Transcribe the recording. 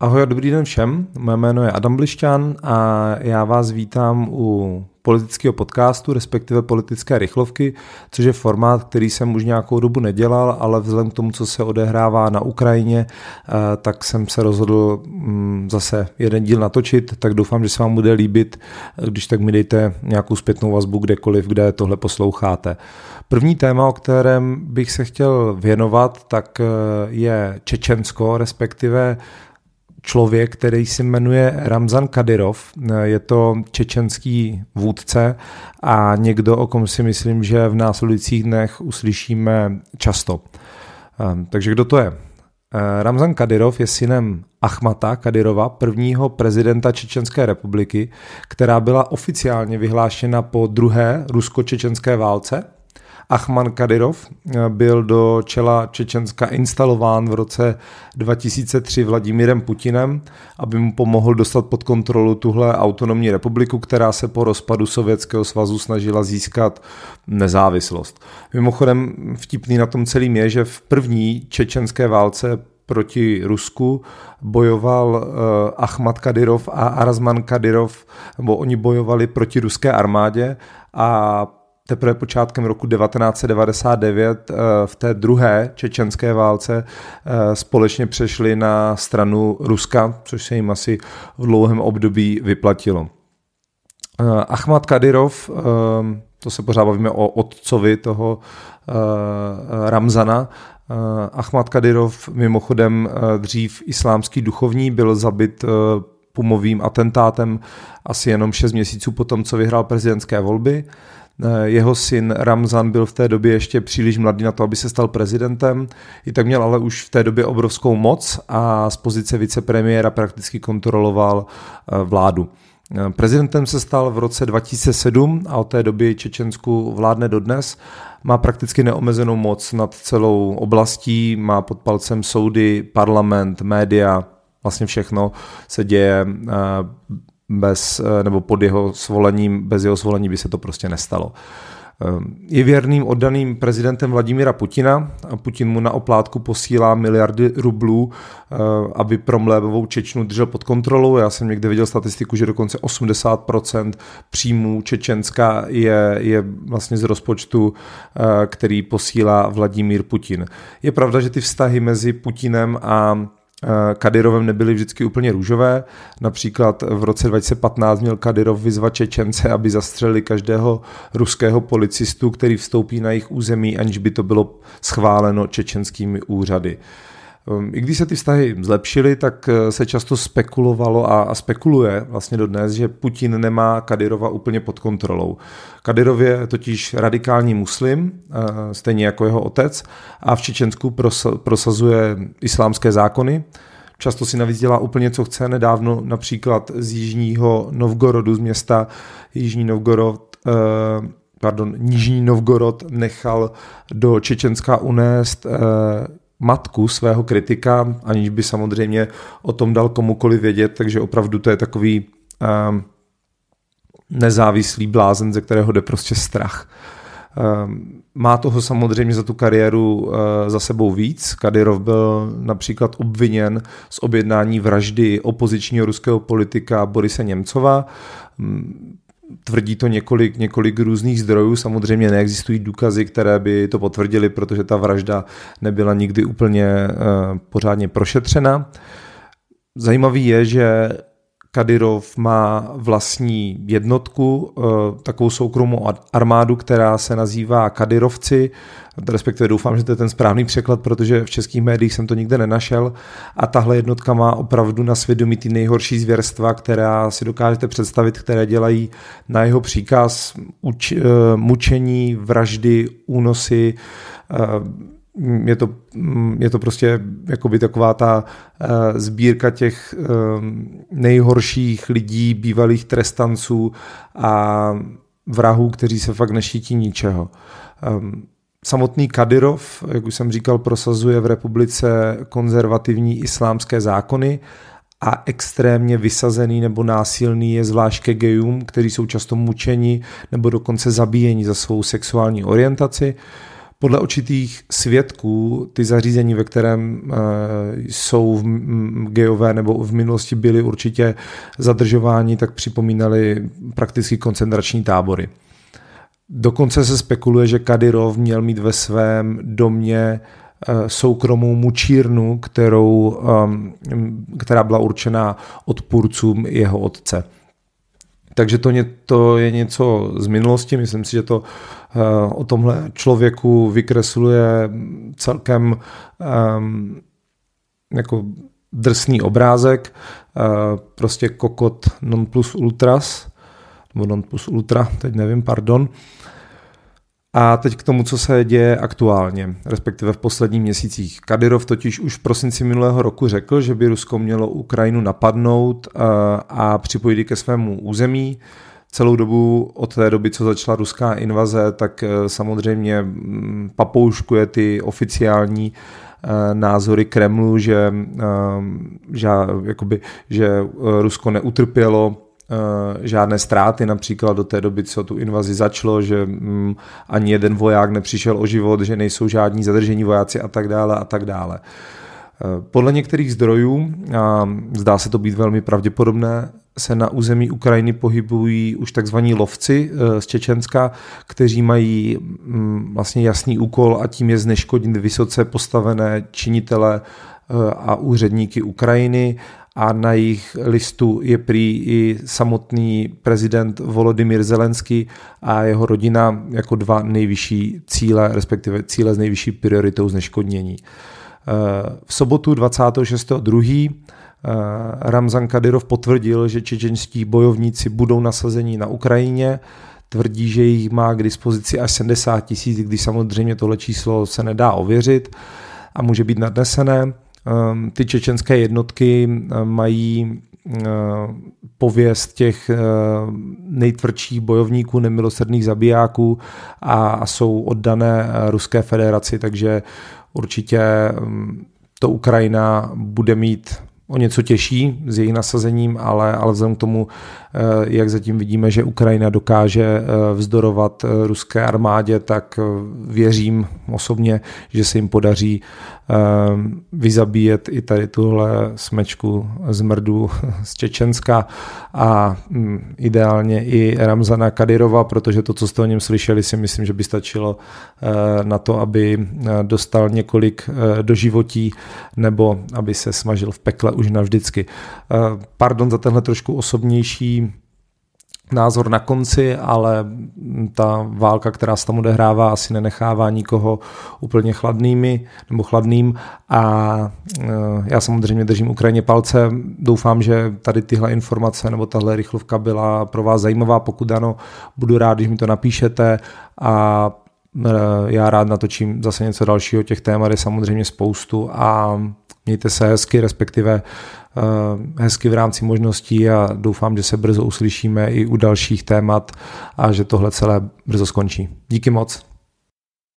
Ahoj a dobrý den všem, moje jméno je Adam Blišťan a já vás vítám u politického podcastu, respektive politické rychlovky, což je formát, který jsem už nějakou dobu nedělal, ale vzhledem k tomu, co se odehrává na Ukrajině, eh, tak jsem se rozhodl mm, zase jeden díl natočit, tak doufám, že se vám bude líbit, když tak mi dejte nějakou zpětnou vazbu kdekoliv, kde tohle posloucháte. První téma, o kterém bych se chtěl věnovat, tak eh, je Čečensko, respektive člověk, který se jmenuje Ramzan Kadyrov. Je to čečenský vůdce a někdo, o kom si myslím, že v následujících dnech uslyšíme často. Ehm, takže kdo to je? Ehm, Ramzan Kadyrov je synem Achmata Kadyrova, prvního prezidenta Čečenské republiky, která byla oficiálně vyhlášena po druhé rusko-čečenské válce Achman Kadyrov eh, byl do čela Čečenska instalován v roce 2003 Vladimírem Putinem, aby mu pomohl dostat pod kontrolu tuhle autonomní republiku, která se po rozpadu Sovětského svazu snažila získat nezávislost. Mimochodem vtipný na tom celým je, že v první čečenské válce proti Rusku bojoval uh, Ahmad Kadyrov a Arazman Kadyrov, nebo oni bojovali proti ruské armádě a teprve počátkem roku 1999 eh, v té druhé čečenské válce eh, společně přešli na stranu Ruska, což se jim asi v dlouhém období vyplatilo. Eh, Ahmad Kadyrov, to se pořád bavíme o otcovi toho Ramzana, Ahmad Kadyrov mimochodem dřív islámský duchovní byl zabit pumovým atentátem asi jenom 6 měsíců potom, co vyhrál prezidentské volby. Eh, jeho syn Ramzan byl v té době ještě příliš mladý na to, aby se stal prezidentem. I tak měl ale už v té době obrovskou moc a z pozice vicepremiéra prakticky kontroloval eh, vládu. Eh, prezidentem se stal v roce 2007 a od té doby Čečensku vládne dodnes. Má prakticky neomezenou moc nad celou oblastí, má pod palcem soudy, parlament, média, vlastně všechno se děje bez, eh, nebo pod jeho svolením, bez jeho svolení by se to prostě nestalo. Eh, je věrným oddaným prezidentem Vladimíra Putina a Putin mu na oplátku posílá miliardy rublů, eh, aby promlévovou Čečnu držel pod kontrolou. Já jsem někde viděl statistiku, že dokonce 80% příjmů Čečenska je, je vlastně z rozpočtu, který posílá Vladimír Putin. Je pravda, že ty vztahy mezi Putinem a Kadyrovem nebyly vždycky úplně růžové. Například v roce 2015 měl Kadyrov vyzvat Čečence, aby zastřelili každého ruského policistu, který vstoupí na jejich území, aniž by to bylo schváleno čečenskými úřady. Ehm, I když se ty vztahy zlepšily, tak eh, se často spekulovalo a, spekuluje vlastně dodnes, že Putin nemá Kadyrova úplně pod kontrolou. Kadyrov je totiž radikální muslim, eh, stejně jako jeho otec, a v Čečensku prosazuje islámské zákony. Často si navíc dělá úplně, co chce. Nedávno například z Jižního Novgorodu, z města Jižní Novgorod, eh, pardon, Nižní Novgorod nechal do Čečenska unést matku svého kritika, aniž by samozřejmě o tom dal komukoliv vědět, takže opravdu to je takový um, nezávislý blázen, ze kterého jde prostě strach. Um, má toho samozřejmě za tu kariéru uh, za sebou víc. Kadyrov byl například obviněn z objednání vraždy opozičního ruského politika Borise Němcova. Um, Tvrdí to několik, několik různých zdrojů, samozřejmě neexistují důkazy, které by to potvrdili, protože ta vražda nebyla nikdy úplně uh, pořádně prošetřena. Zajímavý je, že Kadyrov má vlastní jednotku, eh, takovou soukromou armádu, která se nazývá Kadyrovci, respektive doufám, že to je ten správný překlad, protože v českých médiích jsem to nikde nenašel. A tahle jednotka má opravdu na svědomí ty nejhorší zvěrstva, která si dokážete představit, které dělají na jeho příkaz uč, eh, mučení, vraždy, únosy, eh, je to, je to prostě jakoby taková ta uh, sbírka těch um, nejhorších lidí, bývalých trestanců a vrahů, kteří se fakt nešítí ničeho. Um, samotný Kadyrov, jak už jsem říkal, prosazuje v republice konzervativní islámské zákony a extrémně vysazený nebo násilný je zvlášť ke gejům, kteří jsou často mučeni nebo dokonce zabíjeni za svou sexuální orientaci. Podle určitých svědků ty zařízení, ve kterém uh, jsou geové nebo v minulosti byly určitě zadržováni, tak připomínaly prakticky koncentrační tábory. Dokonce se spekuluje, že Kadyrov měl mít ve svém domě uh, soukromou mučírnu, kterou, um, která byla určená odpůrcům jeho otce. Takže to, ně, to je něco z minulosti. Myslím si, že to uh, o tomhle člověku vykresluje celkem um, jako drsný obrázek. Uh, prostě kokot non plus ultras, nebo non plus ultra, teď nevím, pardon. Uh, a teď k tomu, co se děje aktuálně, respektive v posledních měsících. Kadyrov totiž už v prosinci minulého roku řekl, že by Rusko mělo Ukrajinu napadnout eh, a připojit ke svému území. Celou dobu od té doby, co začala ruská invaze, tak eh, samozřejmě mm, papouškuje ty oficiální eh, názory Kremlu, že, že, jakoby, že Rusko neutrpělo žádné ztráty, například do té doby, co tu invazi začalo, že mm, ani jeden voják nepřišel o život, že nejsou žádní zadržení vojáci a tak dále a tak dále. Eh, podle některých zdrojů, a zdá se to být velmi pravděpodobné, se na území Ukrajiny pohybují už takzvaní lovci eh, z Čečenska, kteří mají mm, vlastně jasný úkol a tím je zneškodnit vysoce postavené činitele a úředníky Ukrajiny a na jejich listu je prý i samotný prezident Volodymyr Zelenský a jeho rodina jako dva nejvyšší cíle, respektive cíle s nejvyšší prioritou zneškodnění. Eh, v sobotu 26.2. Eh, Ramzan Kadyrov potvrdil, že čečenští bojovníci budou nasazeni na Ukrajině. Tvrdí, že jich má k dispozici až 70 tisíc, když samozřejmě tohle číslo se nedá ověřit a může být nadnesené. Ehm, ty čečenské jednotky ehm, mají ehm, pověst těch nejtvrdších bojovníků, nemilosrdných zabijáků a jsou oddané eh, Ruské federaci, takže určitě to Ukrajina bude mít o něco těžší s jejich nasazením, ale, ale vzhledem k tomu, eh, jak zatím vidíme, že Ukrajina dokáže eh, vzdorovat ruské armádě, tak věřím osobně, že se jim podaří vyzabíjet i tady tuhle smečku z mrdu z Čečenska a mm, ideálně i Ramzana Kadyrova, protože to, co jste o něm slyšeli, si myslím, že by stačilo eh, na to, aby eh, dostal několik eh, doživotí nebo aby se smažil v pekle už navždycky. Pardon za tenhle trošku osobnější názor na konci, ale ta válka, která se tam odehrává, asi nenechává nikoho úplně chladnými nebo chladným a e, já samozřejmě držím Ukrajině palce. Doufám, že tady tyhle informace nebo tahle rychlovka byla pro vás zajímavá. Pokud ano, budu rád, když mi to napíšete a e, já rád natočím zase něco dalšího. Těch témat je samozřejmě spoustu a mějte se hezky, respektive Eh, hezky v rámci možností a doufám, že se brzo uslyšíme i u dalších témat a že tohle celé brzo skončí. Díky moc.